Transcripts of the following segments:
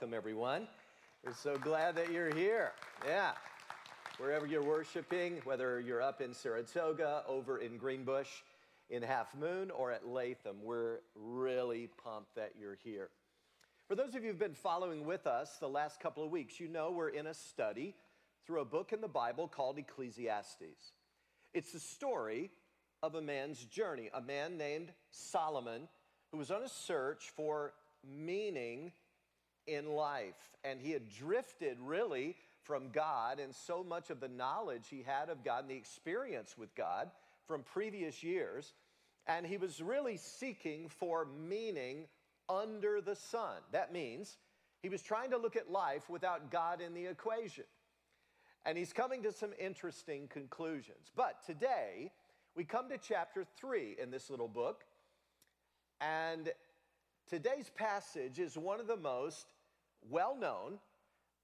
welcome everyone. We're so glad that you're here. Yeah. Wherever you're worshiping, whether you're up in Saratoga, over in Greenbush, in Half Moon, or at Latham, we're really pumped that you're here. For those of you who've been following with us the last couple of weeks, you know we're in a study through a book in the Bible called Ecclesiastes. It's the story of a man's journey, a man named Solomon who was on a search for meaning in life. And he had drifted really from God and so much of the knowledge he had of God and the experience with God from previous years. And he was really seeking for meaning under the sun. That means he was trying to look at life without God in the equation. And he's coming to some interesting conclusions. But today, we come to chapter three in this little book. And today's passage is one of the most well known,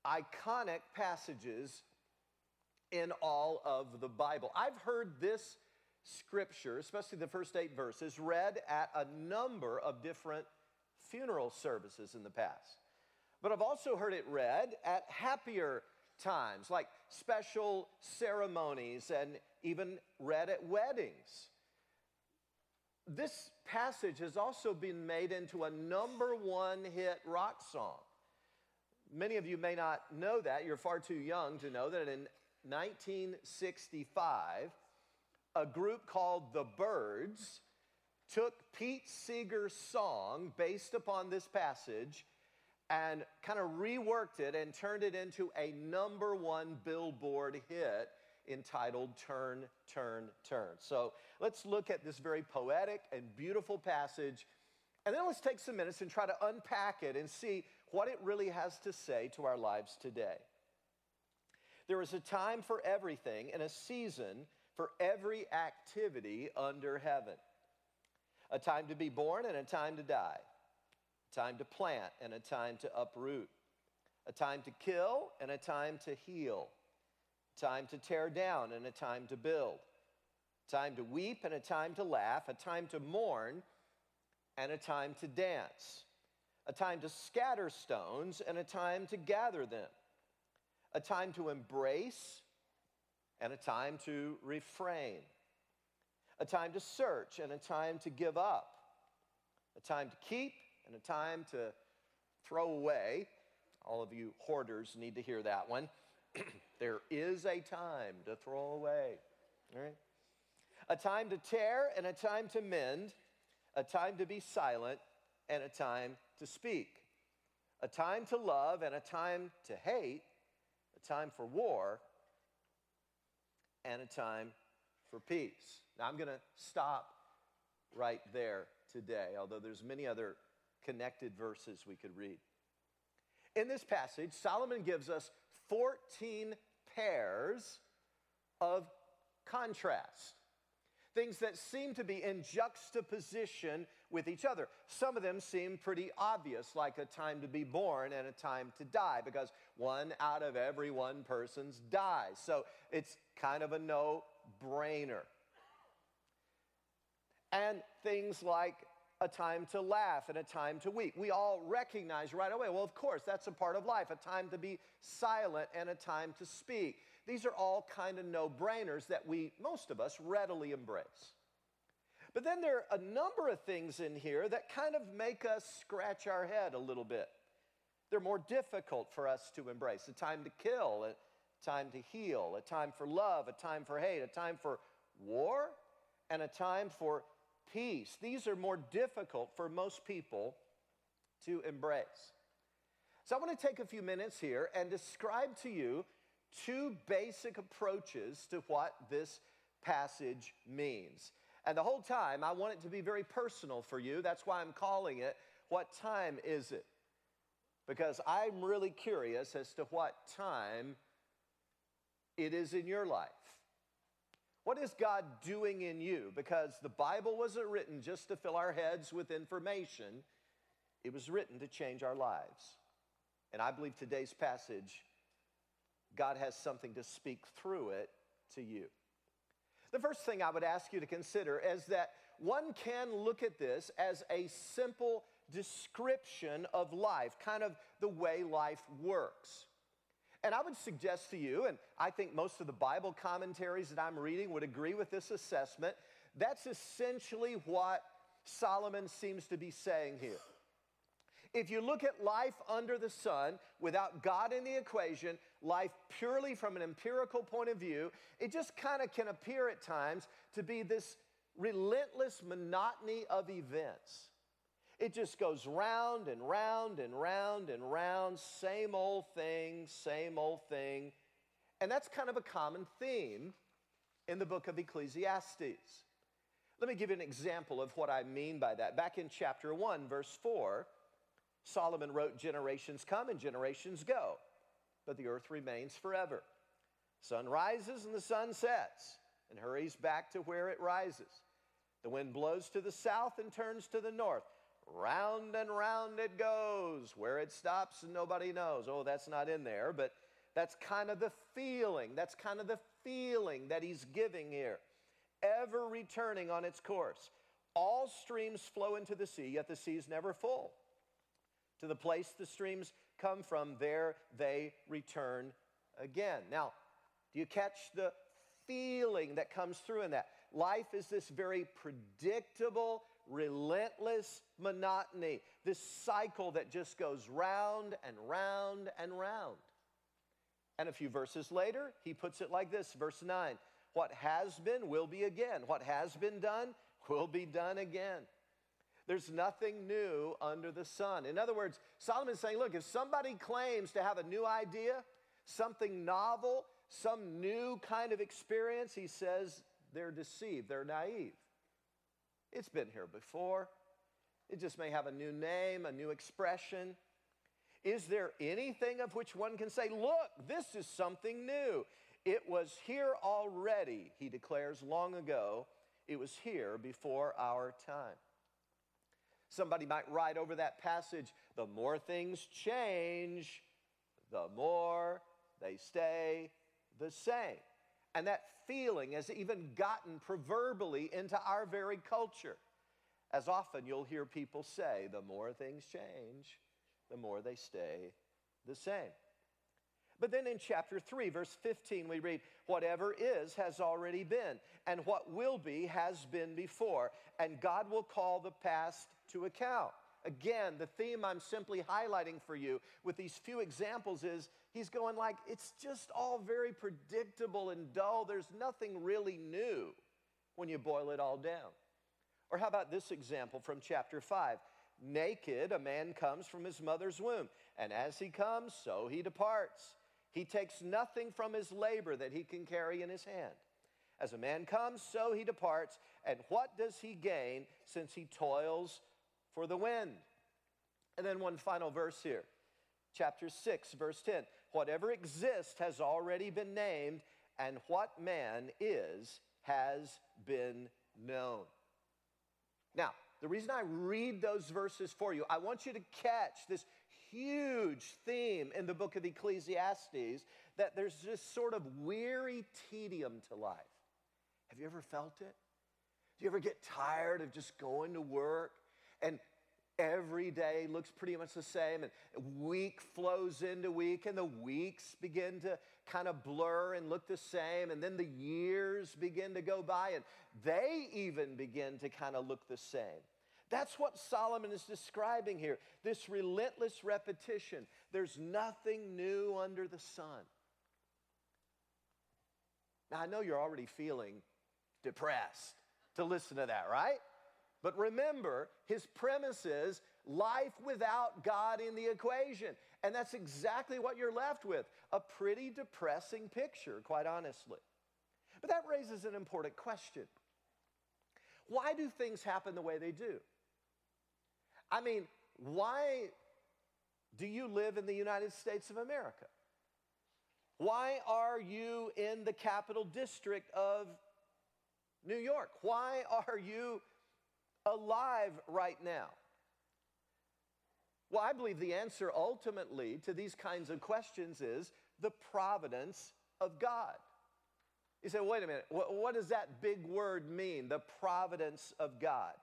iconic passages in all of the Bible. I've heard this scripture, especially the first eight verses, read at a number of different funeral services in the past. But I've also heard it read at happier times, like special ceremonies, and even read at weddings. This passage has also been made into a number one hit rock song. Many of you may not know that. You're far too young to know that in 1965, a group called the Byrds took Pete Seeger's song based upon this passage and kind of reworked it and turned it into a number one billboard hit entitled Turn, Turn, Turn. So let's look at this very poetic and beautiful passage. And then let's take some minutes and try to unpack it and see what it really has to say to our lives today. There is a time for everything and a season for every activity under heaven a time to be born and a time to die, a time to plant and a time to uproot, a time to kill and a time to heal time to tear down and a time to build, time to weep and a time to laugh, a time to mourn and a time to dance, a time to scatter stones and a time to gather them, a time to embrace and a time to refrain, a time to search and a time to give up, a time to keep and a time to throw away. All of you hoarders need to hear that one. there is a time to throw away, all right? A time to tear and a time to mend, a time to be silent and a time to speak, a time to love and a time to hate, a time for war and a time for peace. Now I'm going to stop right there today, although there's many other connected verses we could read. In this passage, Solomon gives us 14 pairs of contrast. Things that seem to be in juxtaposition with each other. Some of them seem pretty obvious, like a time to be born and a time to die, because one out of every one person's dies. So it's kind of a no brainer. And things like a time to laugh and a time to weep. We all recognize right away, well, of course, that's a part of life, a time to be silent and a time to speak. These are all kind of no brainers that we, most of us, readily embrace. But then there are a number of things in here that kind of make us scratch our head a little bit. They're more difficult for us to embrace. A time to kill, a time to heal, a time for love, a time for hate, a time for war, and a time for peace. These are more difficult for most people to embrace. So I want to take a few minutes here and describe to you two basic approaches to what this passage means. And the whole time, I want it to be very personal for you. That's why I'm calling it, What Time Is It? Because I'm really curious as to what time it is in your life. What is God doing in you? Because the Bible wasn't written just to fill our heads with information, it was written to change our lives. And I believe today's passage, God has something to speak through it to you. The first thing I would ask you to consider is that one can look at this as a simple description of life, kind of the way life works. And I would suggest to you, and I think most of the Bible commentaries that I'm reading would agree with this assessment, that's essentially what Solomon seems to be saying here. If you look at life under the sun without God in the equation, life purely from an empirical point of view, it just kind of can appear at times to be this relentless monotony of events. It just goes round and round and round and round, same old thing, same old thing. And that's kind of a common theme in the book of Ecclesiastes. Let me give you an example of what I mean by that. Back in chapter 1, verse 4, Solomon wrote, Generations come and generations go, but the earth remains forever. Sun rises and the sun sets and hurries back to where it rises. The wind blows to the south and turns to the north. Round and round it goes. Where it stops, nobody knows. Oh, that's not in there, but that's kind of the feeling. That's kind of the feeling that he's giving here. Ever returning on its course. All streams flow into the sea, yet the sea is never full. To the place the streams come from, there they return again. Now, do you catch the feeling that comes through in that? Life is this very predictable, relentless monotony, this cycle that just goes round and round and round. And a few verses later, he puts it like this verse 9 What has been will be again. What has been done will be done again. There's nothing new under the sun. In other words, Solomon's saying, look, if somebody claims to have a new idea, something novel, some new kind of experience, he says they're deceived, they're naive. It's been here before. It just may have a new name, a new expression. Is there anything of which one can say, look, this is something new? It was here already, he declares long ago. It was here before our time. Somebody might write over that passage the more things change, the more they stay the same. And that feeling has even gotten proverbially into our very culture. As often you'll hear people say, the more things change, the more they stay the same. But then in chapter 3, verse 15, we read, Whatever is has already been, and what will be has been before, and God will call the past to account. Again, the theme I'm simply highlighting for you with these few examples is he's going like, it's just all very predictable and dull. There's nothing really new when you boil it all down. Or how about this example from chapter 5? Naked, a man comes from his mother's womb, and as he comes, so he departs. He takes nothing from his labor that he can carry in his hand. As a man comes, so he departs. And what does he gain since he toils for the wind? And then one final verse here, chapter 6, verse 10. Whatever exists has already been named, and what man is has been known. Now, the reason I read those verses for you, I want you to catch this huge theme in the book of Ecclesiastes that there's this sort of weary tedium to life. Have you ever felt it? Do you ever get tired of just going to work and every day looks pretty much the same and week flows into week and the weeks begin to kind of blur and look the same and then the years begin to go by and they even begin to kind of look the same. That's what solomon is describing here this relentless repetition. There's nothing new under the sun. Now i know you're already feeling depressed to listen to that right but remember, his premise is life without God in the equation. And that's exactly what you're left with a pretty depressing picture, quite honestly. But that raises an important question Why do things happen the way they do? I mean, why do you live in the United States of America? Why are you in the capital district of New York? Why are you alive right now? Well, I believe the answer ultimately to these kinds of questions is the providence of God. You say, wait a minute, what, does that big word mean, the providence of God?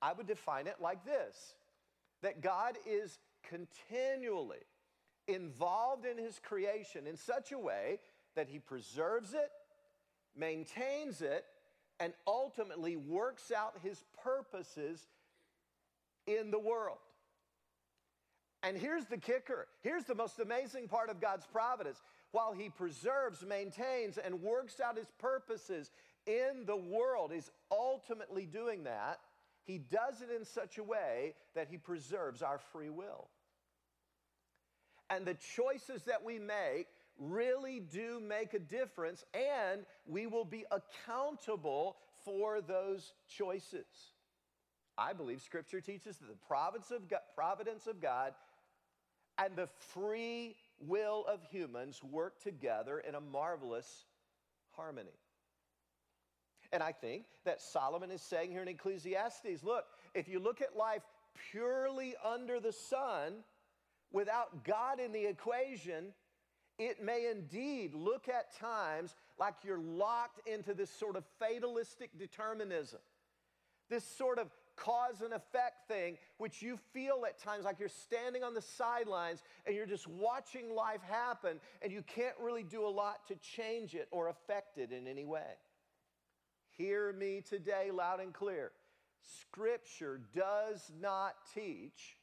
I would define it like this that God is continually involved in his creation in such a way that he preserves it, maintains it, and ultimately works out his purposes in the world. And here's the kicker. Here's the most amazing part of God's providence. While he preserves, maintains, and works out his purposes in the world, he's ultimately doing that. He does it in such a way that he preserves our free will. And the choices that we make really do make a difference, and we will be accountable for those choices. I believe Scripture teaches that the providence of God, providence of God and the free will of humans work together in a marvelous harmony. And I think that Solomon is saying here in Ecclesiastes look, if you look at life purely under the sun, without God in the equation, it may indeed look at times like you're locked into this sort of fatalistic determinism, this sort of cause and effect thing, which you feel at times like you're standing on the sidelines and you're just watching life happen and you can't really do a lot to change it or affect it in any way. Hear me today loud and clear. Scripture does not teach,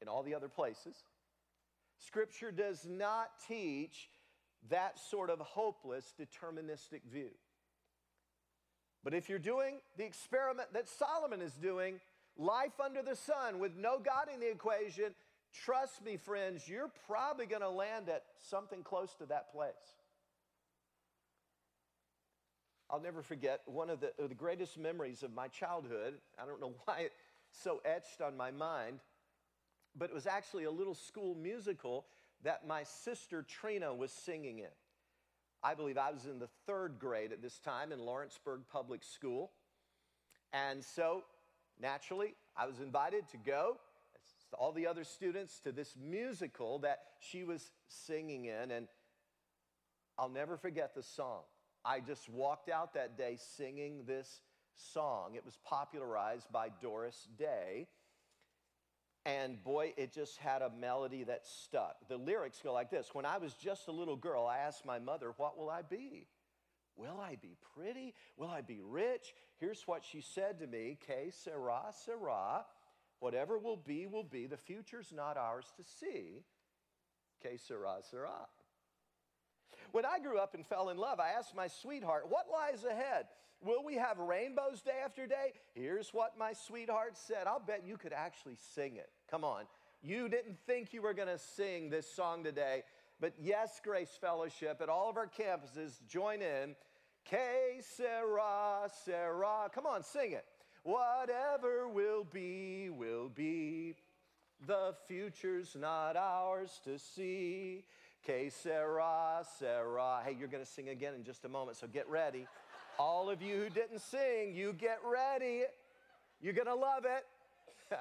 in all the other places, Scripture does not teach that sort of hopeless, deterministic view. But if you're doing the experiment that Solomon is doing, life under the sun with no God in the equation, trust me, friends, you're probably going to land at something close to that place. I'll never forget one of the, the greatest memories of my childhood. I don't know why it's so etched on my mind, but it was actually a little school musical that my sister Trina was singing in. I believe I was in the third grade at this time in Lawrenceburg Public School. And so, naturally, I was invited to go, all the other students, to this musical that she was singing in. And I'll never forget the song. I just walked out that day singing this song. It was popularized by Doris Day. And boy, it just had a melody that stuck. The lyrics go like this When I was just a little girl, I asked my mother, What will I be? Will I be pretty? Will I be rich? Here's what she said to me Que sera, sera. Whatever will be, will be. The future's not ours to see. Que sera, sera. When I grew up and fell in love, I asked my sweetheart, What lies ahead? Will we have rainbows day after day? Here's what my sweetheart said. I'll bet you could actually sing it. Come on. You didn't think you were going to sing this song today, but yes, Grace Fellowship at all of our campuses, join in. Que sera, sera. Come on, sing it. Whatever will be, will be. The future's not ours to see. Que sera, sera. Hey, you're going to sing again in just a moment, so get ready. All of you who didn't sing, you get ready. You're going to love it.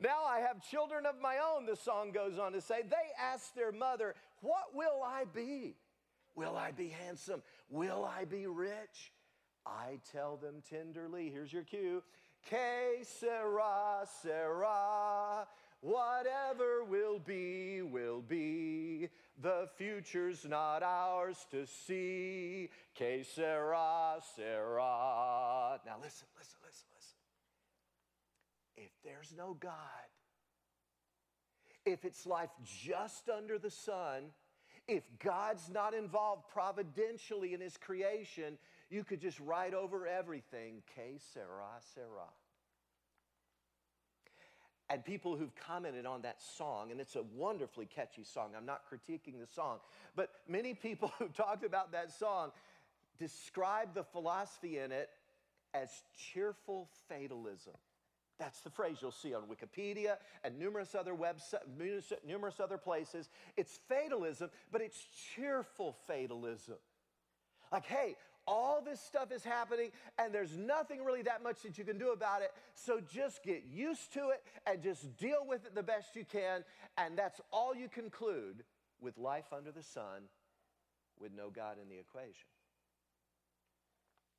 now I have children of my own, the song goes on to say. They ask their mother, What will I be? Will I be handsome? Will I be rich? I tell them tenderly, here's your cue. Que sera, sera. Whatever will be, will be. The future's not ours to see. Que sera, sera. Now listen, listen, listen, listen. If there's no God, if it's life just under the sun, if God's not involved providentially in his creation, you could just write over everything. Que sera, sera and people who've commented on that song, and it's a wonderfully catchy song. I'm not critiquing the song, but many people who talked about that song describe the philosophy in it as cheerful fatalism. That's the phrase you'll see on Wikipedia and numerous other websites, numerous other places. It's fatalism, but it's cheerful fatalism. Like, hey, all this stuff is happening and there's nothing really that much that you can do about it. So just get used to it and just deal with it the best you can. And that's all you conclude with life under the sun with no God in the equation.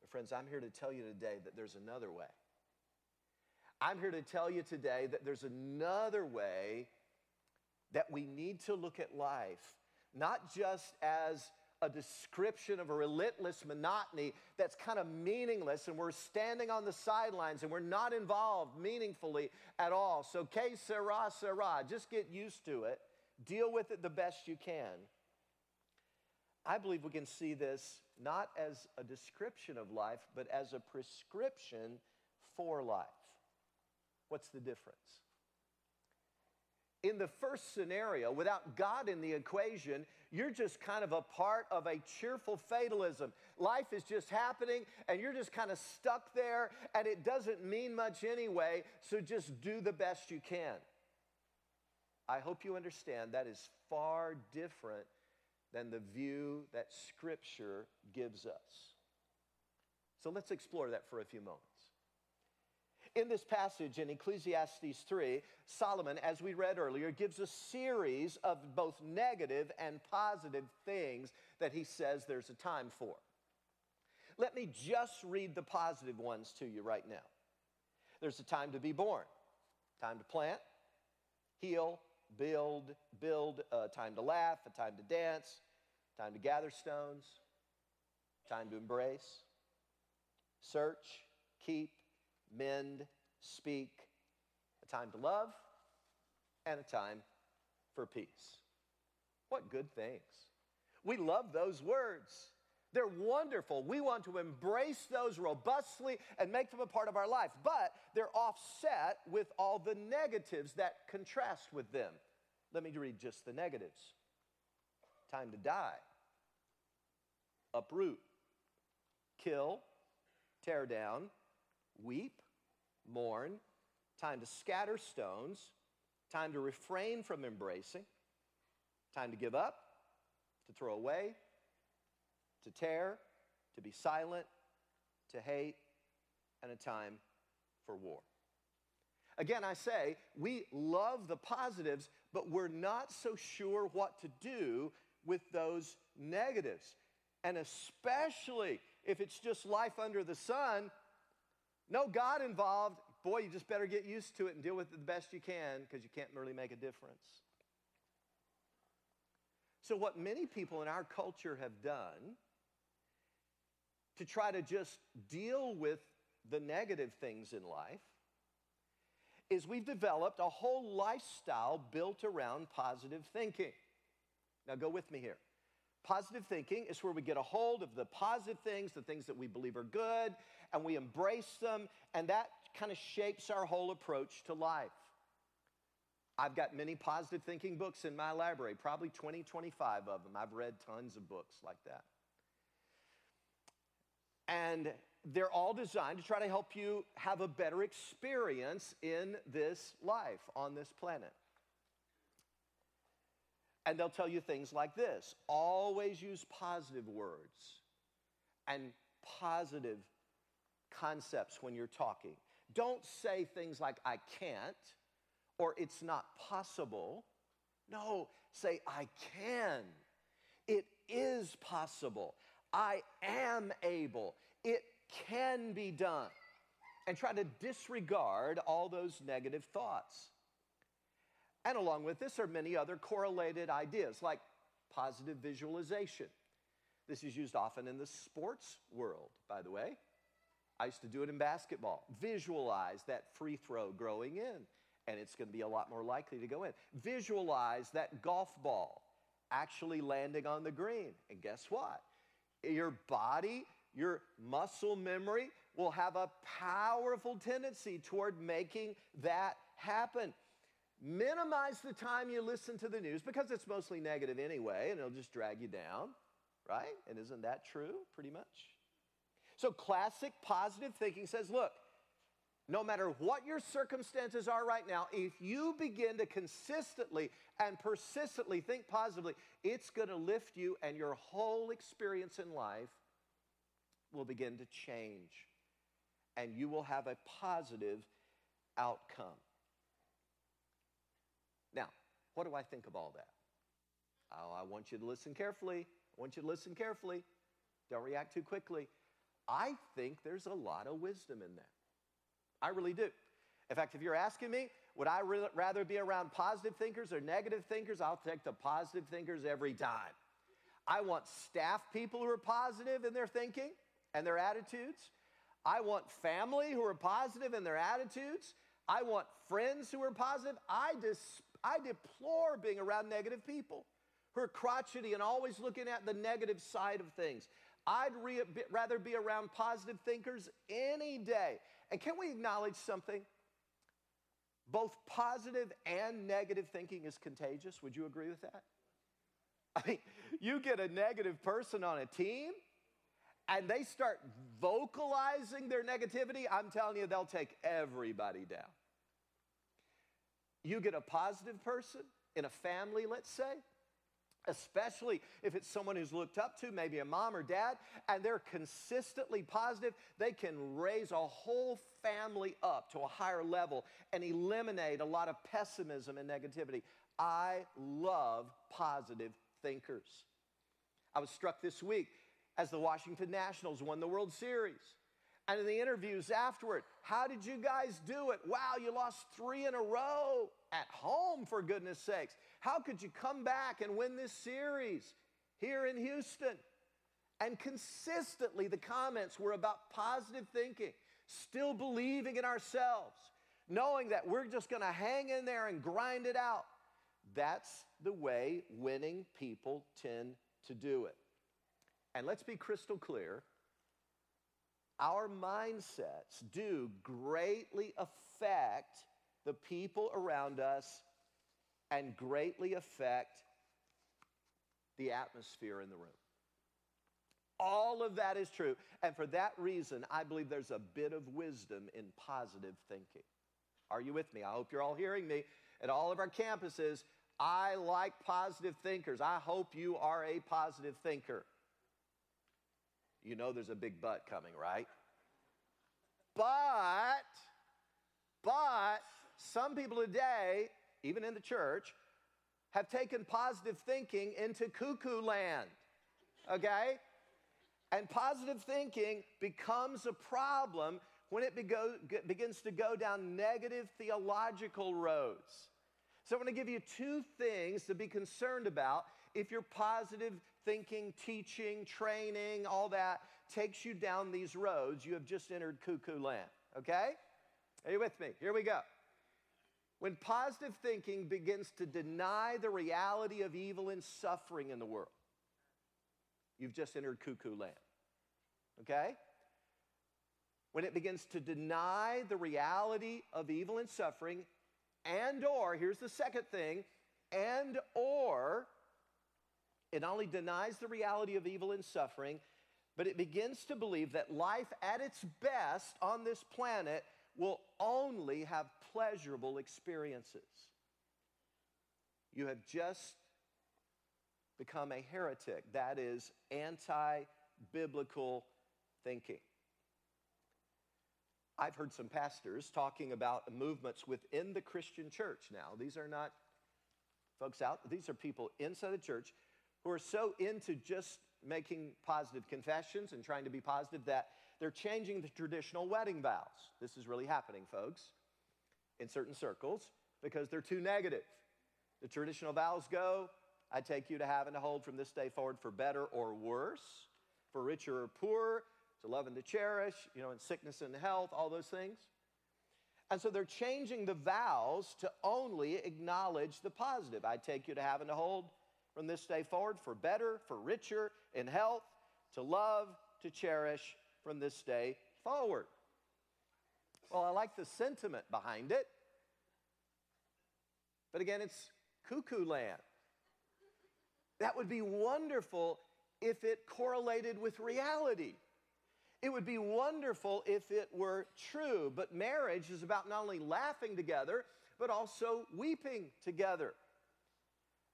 But, friends, I'm here to tell you today that there's another way. I'm here to tell you today that there's another way that we need to look at life, not just as a description of a relentless monotony that's kind of meaningless and we're standing on the sidelines and we're not involved meaningfully at all. So, que sera, sera. Just get used to it. Deal with it the best you can. I believe we can see this not as a description of life, but as a prescription for life. What's the difference? In the first scenario, without God in the equation, you're just kind of a part of a cheerful fatalism. Life is just happening and you're just kind of stuck there and it doesn't mean much anyway, so just do the best you can. I hope you understand that is far different than the view that Scripture gives us. So let's explore that for a few moments. In this passage in Ecclesiastes 3, Solomon, as we read earlier, gives a series of both negative and positive things that he says there's a time for. Let me just read the positive ones to you right now. There's a time to be born, time to plant, heal, build, build, a time to laugh, a time to dance, time to gather stones, time to embrace, search, keep, mend, speak, a time to love, and a time for peace. What good things. We love those words. They're wonderful. We want to embrace those robustly and make them a part of our life, but they're offset with all the negatives that contrast with them. Let me read just the negatives time to die, uproot, kill, tear down, weep, mourn, time to scatter stones, time to refrain from embracing, time to give up, to throw away, to tear, to be silent, to hate, and a time for war. Again, I say we love the positives, but we're not so sure what to do with those negatives. And especially if it's just life under the sun, no God involved, boy, you just better get used to it and deal with it the best you can because you can't really make a difference. So, what many people in our culture have done to try to just deal with the negative things in life is we've developed a whole lifestyle built around positive thinking. Now, go with me here. Positive thinking is where we get a hold of the positive things, the things that we believe are good, and we embrace them, and that kind of shapes our whole approach to life. I've got many positive thinking books in my library, probably 20, 25 of them. I've read tons of books like that. And they're all designed to try to help you have a better experience in this life on this planet. And they'll tell you things like this always use positive words and positive concepts when you're talking. Don't say things like, I can't or it's not possible. No, say, I can. It is possible. I am able. It can be done. And try to disregard all those negative thoughts. And along with this are many other correlated ideas like positive visualization. This is used often in the sports world, by the way. I used to do it in basketball. Visualize that free throw growing in, and it's going to be a lot more likely to go in. Visualize that golf ball actually landing on the green. And guess what? Your body, your muscle memory will have a powerful tendency toward making that happen. Minimize the time you listen to the news because it's mostly negative anyway, and it'll just drag you down, right? And isn't that true, pretty much? So, classic positive thinking says look, no matter what your circumstances are right now, if you begin to consistently and persistently think positively, it's going to lift you, and your whole experience in life will begin to change. And you will have a positive outcome. What do I think of all that? Oh, I want you to listen carefully. I want you to listen carefully. Don't react too quickly. I think there's a lot of wisdom in that. I really do. In fact, if you're asking me, would I re- rather be around positive thinkers or negative thinkers? I'll take the positive thinkers every time. I want staff people who are positive in their thinking and their attitudes. I want family who are positive in their attitudes. I want friends who are positive. I, dis- I deplore being around negative people who are crotchety and always looking at the negative side of things. I'd re- rather be around positive thinkers any day. And can we acknowledge something? Both positive and negative thinking is contagious. Would you agree with that? I mean, you get a negative person on a team and they start vocalizing their negativity, I'm telling you, they'll take everybody down. You get a positive person in a family, let's say, especially if it's someone who's looked up to, maybe a mom or dad, and they're consistently positive, they can raise a whole family up to a higher level and eliminate a lot of pessimism and negativity. I love positive thinkers. I was struck this week as the Washington Nationals won the World Series. And in the interviews afterward, how did you guys do it? Wow, you lost three in a row at home, for goodness sakes. How could you come back and win this series here in Houston? And consistently, the comments were about positive thinking, still believing in ourselves, knowing that we're just to hang in there and grind it out. That's the way winning people tend to do it. And let's be crystal clear our mindsets do greatly affect the people around us and greatly affect the atmosphere in the room. All of that is true. And for that reason, I believe there's a bit of wisdom in positive thinking. Are you with me? I hope you're all hearing me. At all of our campuses, I like positive thinkers. I hope you are a positive thinker. You know there's a big but coming, right? But, but, some people today, even in the church, have taken positive thinking into cuckoo land, okay? And positive thinking becomes a problem when it begins to go down negative theological roads. So, I'm going to give you two things to be concerned about if your positive thinking, teaching, training, all that takes you down these roads. You have just entered cuckoo land, okay? Are you with me? Here we go. When positive thinking begins to deny the reality of evil and suffering in the world, you've just entered cuckoo land. Okay? When it begins to deny the reality of evil and suffering, and or, here's the second thing, and or it not only denies the reality of evil and suffering, but it begins to believe that life at its best on this planet will only have pleasurable experiences. You have just become a heretic. That is anti biblical thinking. I've heard some pastors talking about movements within the Christian church now. These are not folks out, these are people inside the church who are so into just making positive confessions and trying to be positive that they're changing the traditional wedding vows. This is really happening, folks, in certain circles because they're too negative. The traditional vows go I take you to have and to hold from this day forward for better or worse, for richer or poorer, to love and to cherish, you know, in sickness and health, all those things. And so they're changing the vows to only acknowledge the positive. I take you to have and to hold from this day forward for better, for richer, in health, to love, to cherish, from this day forward. Well, I like the sentiment behind it. But again, it's cuckoo land. That would be wonderful if it correlated with reality. It would be wonderful if it were true. But marriage is about not only laughing together, but also weeping together.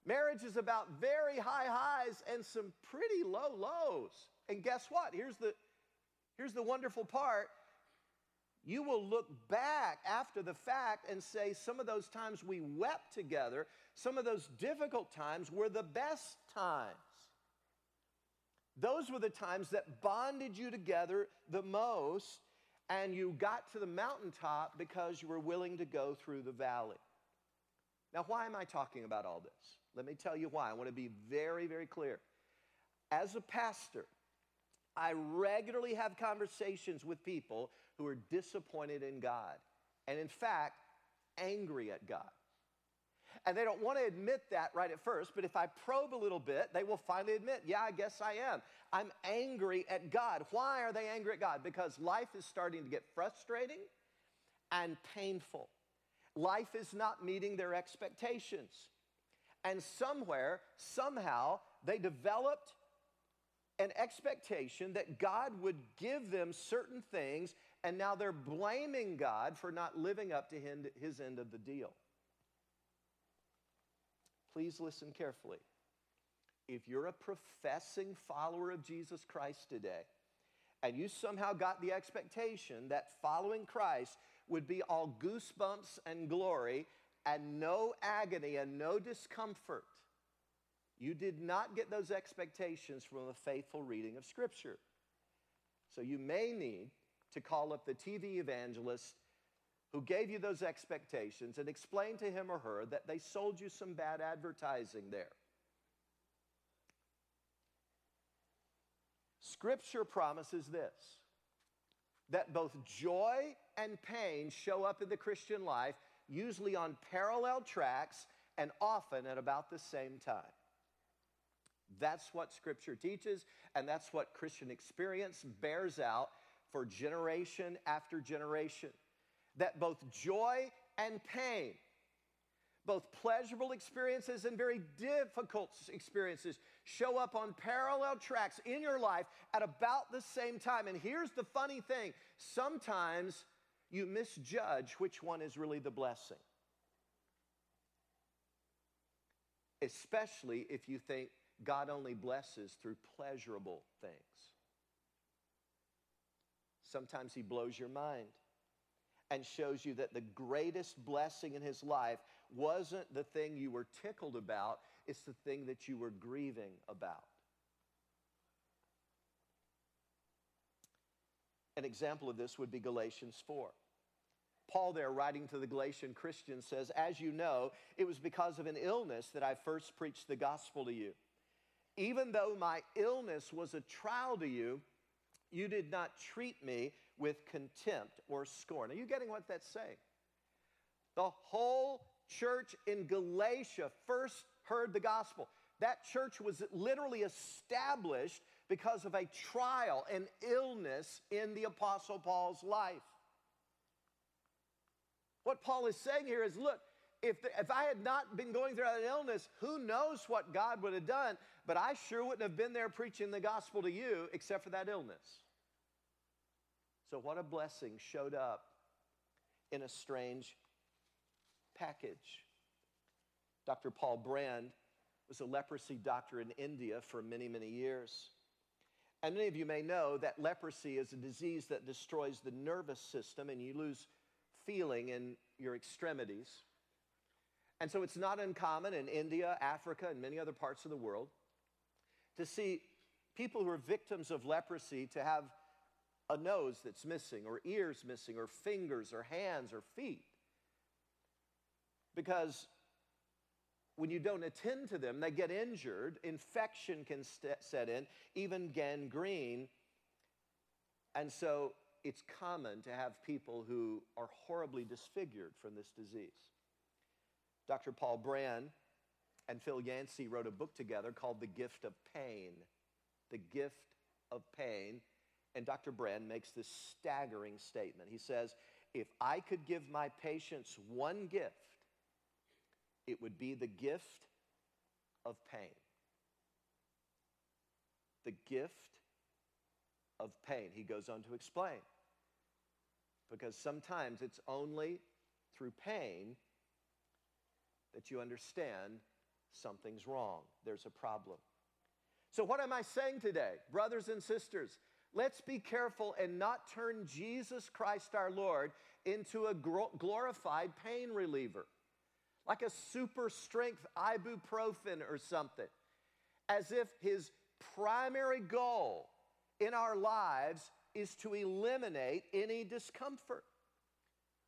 Marriage is about very high highs and some pretty low lows. And guess what? Here's the, Here's the wonderful part you will look back after the fact and say, some of those times we wept together, some of those difficult times were the best times. Those were the times that bonded you together the most, and you got to the mountaintop because you were willing to go through the valley. Now, why am I talking about all this? Let me tell you why. I want to be very, very clear. As a pastor, I regularly have conversations with people who are disappointed in God and, in fact, angry at God. And they don't want to admit that right at first, but if I probe a little bit, they will finally admit, yeah, I guess I am. I'm angry at God. Why are they angry at God? Because life is starting to get frustrating and painful. Life is not meeting their expectations. And somewhere, somehow, they developed an expectation that God would give them certain things, and now they're blaming God for not living up to his end of the deal. Please listen carefully. If you're a professing follower of Jesus Christ today, and you somehow got the expectation that following Christ would be all goosebumps and glory and no agony and no discomfort, you did not get those expectations from a faithful reading of Scripture. So you may need to call up the TV evangelist who gave you those expectations and explain to him or her that they sold you some bad advertising there. Scripture promises this that both joy and pain show up in the Christian life, usually on parallel tracks and often at about the same time. That's what Scripture teaches, and that's what Christian experience bears out for generation after generation. That both joy and pain, both pleasurable experiences and very difficult experiences, show up on parallel tracks in your life at about the same time. And here's the funny thing sometimes you misjudge which one is really the blessing. Especially if you think God only blesses through pleasurable things. Sometimes He blows your mind and shows you that the greatest blessing in His life wasn't the thing you were tickled about, it's the thing that you were grieving about. An example of this would be Galatians 4. Paul, there writing to the Galatian Christians, says, As you know, it was because of an illness that I first preached the gospel to you. Even though my illness was a trial to you, you did not treat me with contempt or scorn. Are you getting what that's saying? The whole church in Galatia first heard the gospel. That church was literally established because of a trial, an illness in the Apostle Paul's life. What Paul is saying here is look, if, the, if I had not been going through that illness, who knows what God would have done, but I sure wouldn't have been there preaching the gospel to you except for that illness. So, what a blessing showed up in a strange package. Dr. Paul Brand was a leprosy doctor in India for many, many years. And many of you may know that leprosy is a disease that destroys the nervous system and you lose feeling in your extremities. And so it's not uncommon in India, Africa, and many other parts of the world to see people who are victims of leprosy to have a nose that's missing, or ears missing, or fingers, or hands, or feet. Because when you don't attend to them, they get injured, infection can st- set in, even gangrene. And so it's common to have people who are horribly disfigured from this disease. Dr. Paul Brand and Phil Yancey wrote a book together called The Gift of Pain. The Gift of Pain. And Dr. Brand makes this staggering statement. He says, If I could give my patients one gift, it would be the gift of pain. The gift of pain. He goes on to explain. Because sometimes it's only through pain that you understand something's wrong. There's a problem. So, what am I saying today? Brothers and sisters, let's be careful and not turn Jesus Christ our Lord into a glorified pain reliever, like a super strength ibuprofen or something, as if his primary goal in our lives is to eliminate any discomfort.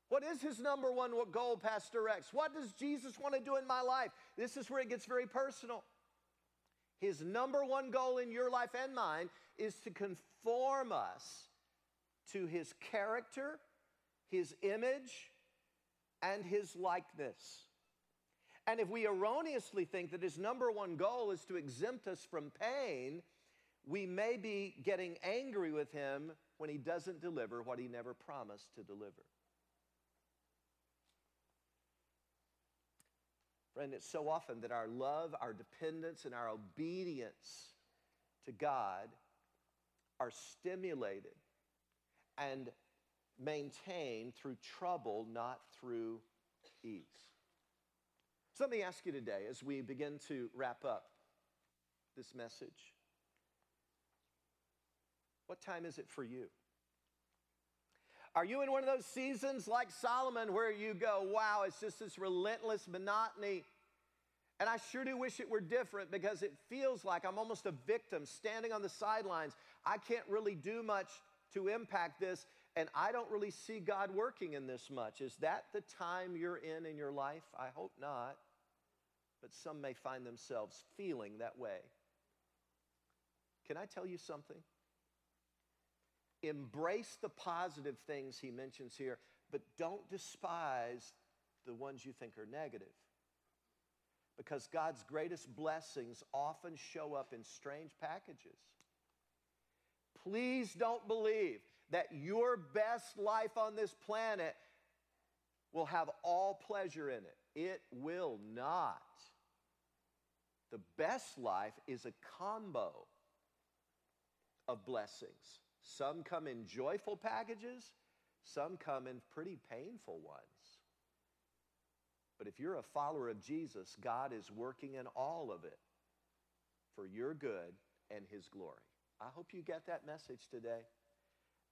What is his number one goal, Pastor Rex? What does Jesus want to do in my life? This is where it gets very personal. His number one goal in your life and mine is to conform us to his character, his image, and his likeness. And if we erroneously think that his number one goal is to exempt us from pain, we may be getting angry with him when he doesn't deliver what he never promised to deliver. Friend, it's so often that our love, our dependence, and our obedience to God are stimulated and maintained through trouble, not through ease. So let me ask you today as we begin to wrap up this message what time is it for you? Are you in one of those seasons like Solomon where you go, wow, it's just this relentless monotony? And I sure do wish it were different because it feels like I'm almost a victim standing on the sidelines. I can't really do much to impact this, and I don't really see God working in this much. Is that the time you're in in your life? I hope not. But some may find themselves feeling that way. Can I tell you something? Embrace the positive things he mentions here, but don't despise the ones you think are negative. Because God's greatest blessings often show up in strange packages. Please don't believe that your best life on this planet will have all pleasure in it. It will not. The best life is a combo of blessings. Some come in joyful packages, some come in pretty painful ones. But if you're a follower of Jesus, God is working in all of it for your good and His glory. I hope you get that message today.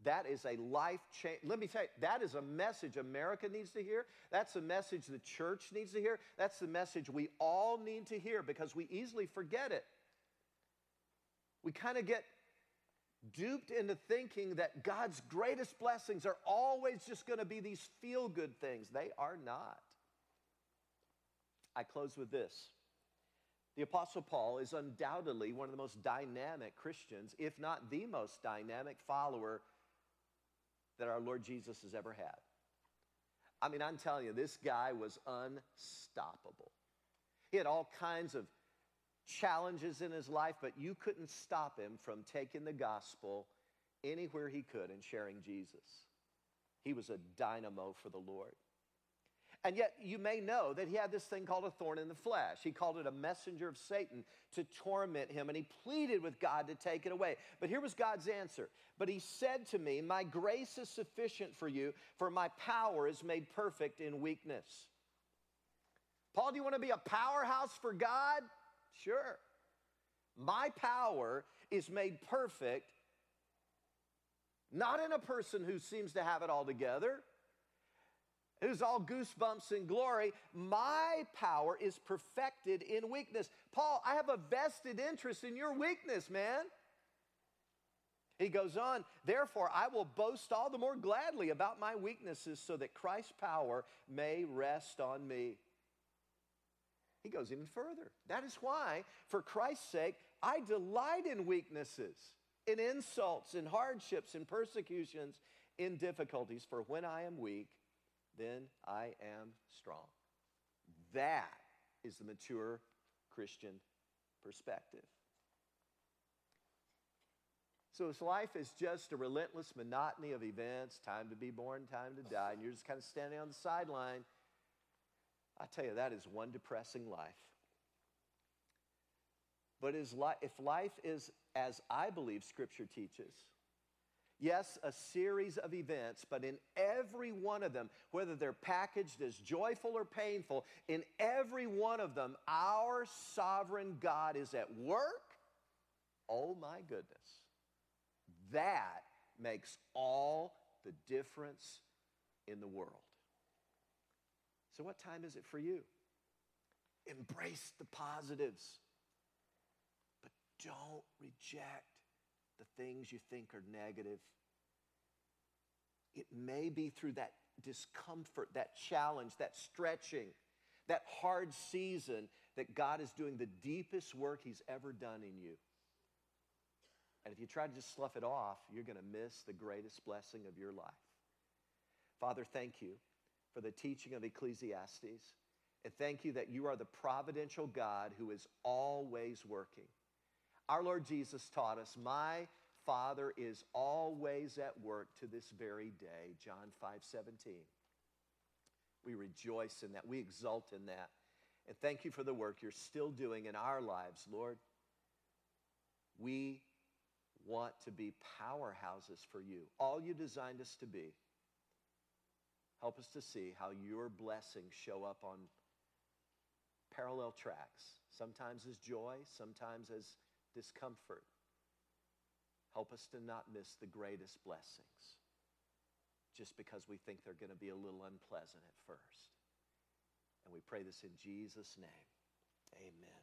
That is a life change. Let me tell you, that is a message America needs to hear. That's a message the church needs to hear. That's the message we all need to hear because we easily forget it. We kind of get duped into thinking that God's greatest blessings are always just going to be these feel good things. They are not. I close with this. The Apostle Paul is undoubtedly one of the most dynamic Christians, if not the most dynamic follower that our Lord Jesus has ever had. I mean, I'm telling you, this guy was unstoppable. He had all kinds of challenges in his life, but you couldn't stop him from taking the gospel anywhere he could and sharing Jesus. He was a dynamo for the Lord. And yet, you may know that he had this thing called a thorn in the flesh. He called it a messenger of Satan to torment him, and he pleaded with God to take it away. But here was God's answer. But he said to me, My grace is sufficient for you, for my power is made perfect in weakness. Paul, do you want to be a powerhouse for God? Sure. My power is made perfect not in a person who seems to have it all together, who's all goosebumps and glory. My power is perfected in weakness. Paul, I have a vested interest in your weakness, man. He goes on, therefore, I will boast all the more gladly about my weaknesses so that Christ's power may rest on me. He goes even further. That is why, for Christ's sake, I delight in weaknesses, in insults, in hardships, in persecutions, in difficulties. For when I am weak, then I am strong. That is the mature Christian perspective. So, if life is just a relentless monotony of events, time to be born, time to die, and you're just kind of standing on the sideline, I tell you, that is one depressing life. But is li- if life is as I believe Scripture teaches, yes, a series of events, but in every one of them, whether they're packaged as joyful or painful, in every one of them, our sovereign God is at work. Oh my goodness. That makes all the difference in the world. So, what time is it for you? Embrace the positives, but don't reject the things you think are negative it may be through that discomfort, that challenge, that stretching, that hard season that God is doing the deepest work He's ever done in you. And if you try to just slough it off, you're going to miss the greatest blessing of your life. Father, thank you for the teaching of Ecclesiastes. And thank you that you are the providential God who is always working. Our Lord Jesus taught us, My Father is always at work to this very day. John 5 17. We rejoice in that. We exult in that. And thank you for the work you're still doing in our lives, Lord. We want to be powerhouses for you, all you designed us to be. Help us to see how your blessings show up on parallel tracks, sometimes as joy, sometimes as discomfort. Help us to not miss the greatest blessings just because we think they're going to be a little unpleasant at first. And we pray this in Jesus' name. Amen.